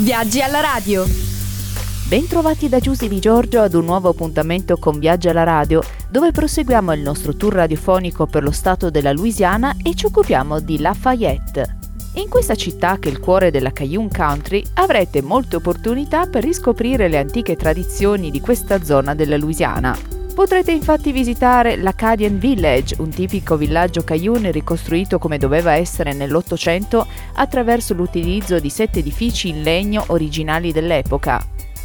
Viaggi alla radio. Bentrovati da Giusy di Giorgio ad un nuovo appuntamento con Viaggi alla radio, dove proseguiamo il nostro tour radiofonico per lo stato della Louisiana e ci occupiamo di Lafayette. In questa città, che è il cuore della Cayenne Country, avrete molte opportunità per riscoprire le antiche tradizioni di questa zona della Louisiana. Potrete infatti visitare l'Acadian Village, un tipico villaggio Cayenne ricostruito come doveva essere nell'Ottocento attraverso l'utilizzo di sette edifici in legno originali dell'epoca.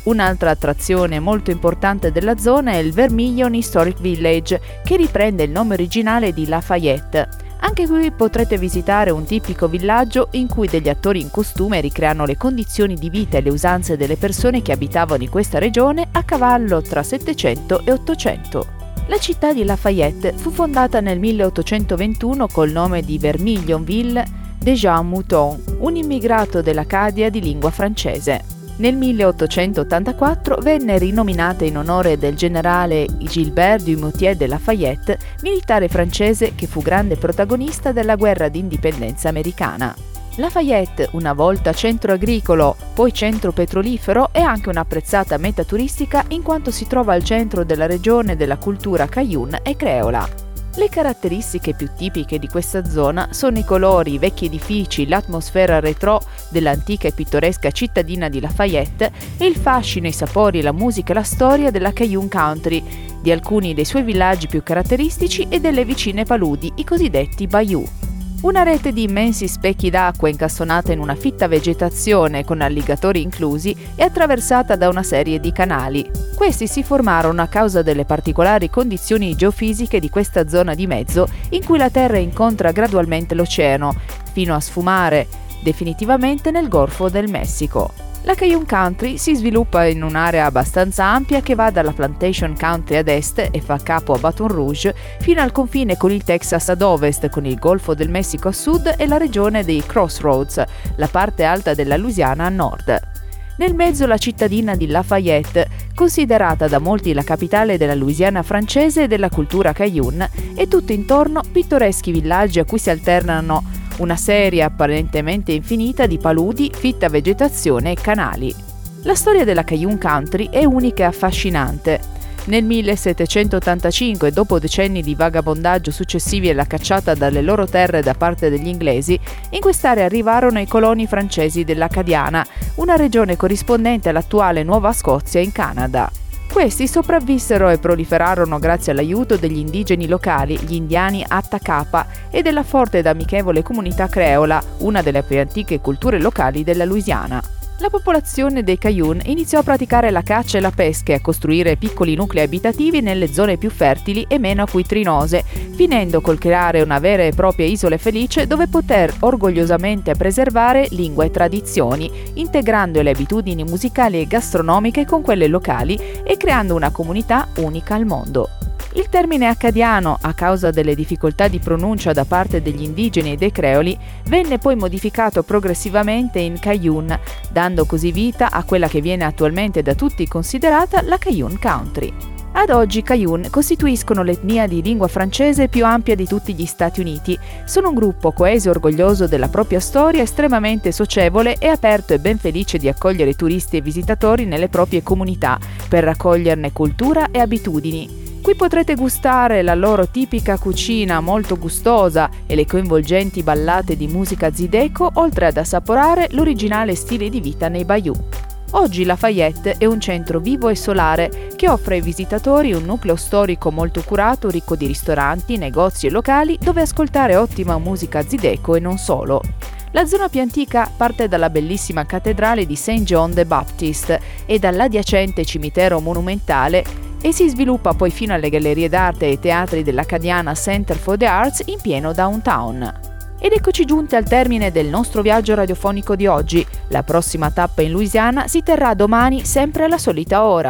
Un'altra attrazione molto importante della zona è il Vermilion Historic Village, che riprende il nome originale di Lafayette. Anche qui potrete visitare un tipico villaggio in cui degli attori in costume ricreano le condizioni di vita e le usanze delle persone che abitavano in questa regione a cavallo tra 700 e 800. La città di Lafayette fu fondata nel 1821 col nome di Vermillionville de Jean Mouton, un immigrato dell'Acadia di lingua francese. Nel 1884 venne rinominata in onore del generale Gilbert Dumoutier de Lafayette, militare francese che fu grande protagonista della guerra d'indipendenza americana. Lafayette, una volta centro agricolo, poi centro petrolifero, è anche un'apprezzata meta turistica in quanto si trova al centro della regione della cultura Cajun e creola. Le caratteristiche più tipiche di questa zona sono i colori, i vecchi edifici, l'atmosfera retro dell'antica e pittoresca cittadina di Lafayette e il fascino, i sapori, la musica e la storia della Cayenne Country, di alcuni dei suoi villaggi più caratteristici e delle vicine paludi, i cosiddetti bayou. Una rete di immensi specchi d'acqua incastonata in una fitta vegetazione con alligatori inclusi è attraversata da una serie di canali. Questi si formarono a causa delle particolari condizioni geofisiche di questa zona di mezzo in cui la Terra incontra gradualmente l'oceano, fino a sfumare definitivamente nel Golfo del Messico. La Cayenne Country si sviluppa in un'area abbastanza ampia che va dalla Plantation Country ad est e fa capo a Baton Rouge fino al confine con il Texas ad ovest, con il Golfo del Messico a sud e la regione dei Crossroads, la parte alta della Louisiana a nord. Nel mezzo la cittadina di Lafayette, considerata da molti la capitale della Louisiana francese e della cultura Cayenne, e tutto intorno pittoreschi villaggi a cui si alternano una serie apparentemente infinita di paludi, fitta vegetazione e canali. La storia della Cayenne Country è unica e affascinante. Nel 1785, dopo decenni di vagabondaggio successivi alla cacciata dalle loro terre da parte degli inglesi, in quest'area arrivarono i coloni francesi dell'Acadiana, una regione corrispondente all'attuale Nuova Scozia in Canada. Questi sopravvissero e proliferarono grazie all'aiuto degli indigeni locali, gli indiani Attacapa, e della forte ed amichevole comunità creola, una delle più antiche culture locali della Louisiana. La popolazione dei Cayun iniziò a praticare la caccia e la pesca e a costruire piccoli nuclei abitativi nelle zone più fertili e meno acquitrinose, finendo col creare una vera e propria isola felice dove poter orgogliosamente preservare lingua e tradizioni, integrando le abitudini musicali e gastronomiche con quelle locali e creando una comunità unica al mondo. Il termine accadiano, a causa delle difficoltà di pronuncia da parte degli indigeni e dei creoli, venne poi modificato progressivamente in Cayun, dando così vita a quella che viene attualmente da tutti considerata la Cayun Country. Ad oggi Cayun costituiscono l'etnia di lingua francese più ampia di tutti gli Stati Uniti. Sono un gruppo coeso e orgoglioso della propria storia, estremamente socievole e aperto e ben felice di accogliere turisti e visitatori nelle proprie comunità per raccoglierne cultura e abitudini. Qui potrete gustare la loro tipica cucina molto gustosa e le coinvolgenti ballate di musica zideco, oltre ad assaporare l'originale stile di vita nei bayou. Oggi Lafayette è un centro vivo e solare che offre ai visitatori un nucleo storico molto curato, ricco di ristoranti, negozi e locali dove ascoltare ottima musica zideco e non solo. La zona più antica parte dalla bellissima cattedrale di St. John the Baptist e dall'adiacente cimitero monumentale e si sviluppa poi fino alle gallerie d'arte e teatri dell'Acadiana Center for the Arts in pieno downtown. Ed eccoci giunti al termine del nostro viaggio radiofonico di oggi. La prossima tappa in Louisiana si terrà domani sempre alla solita ora.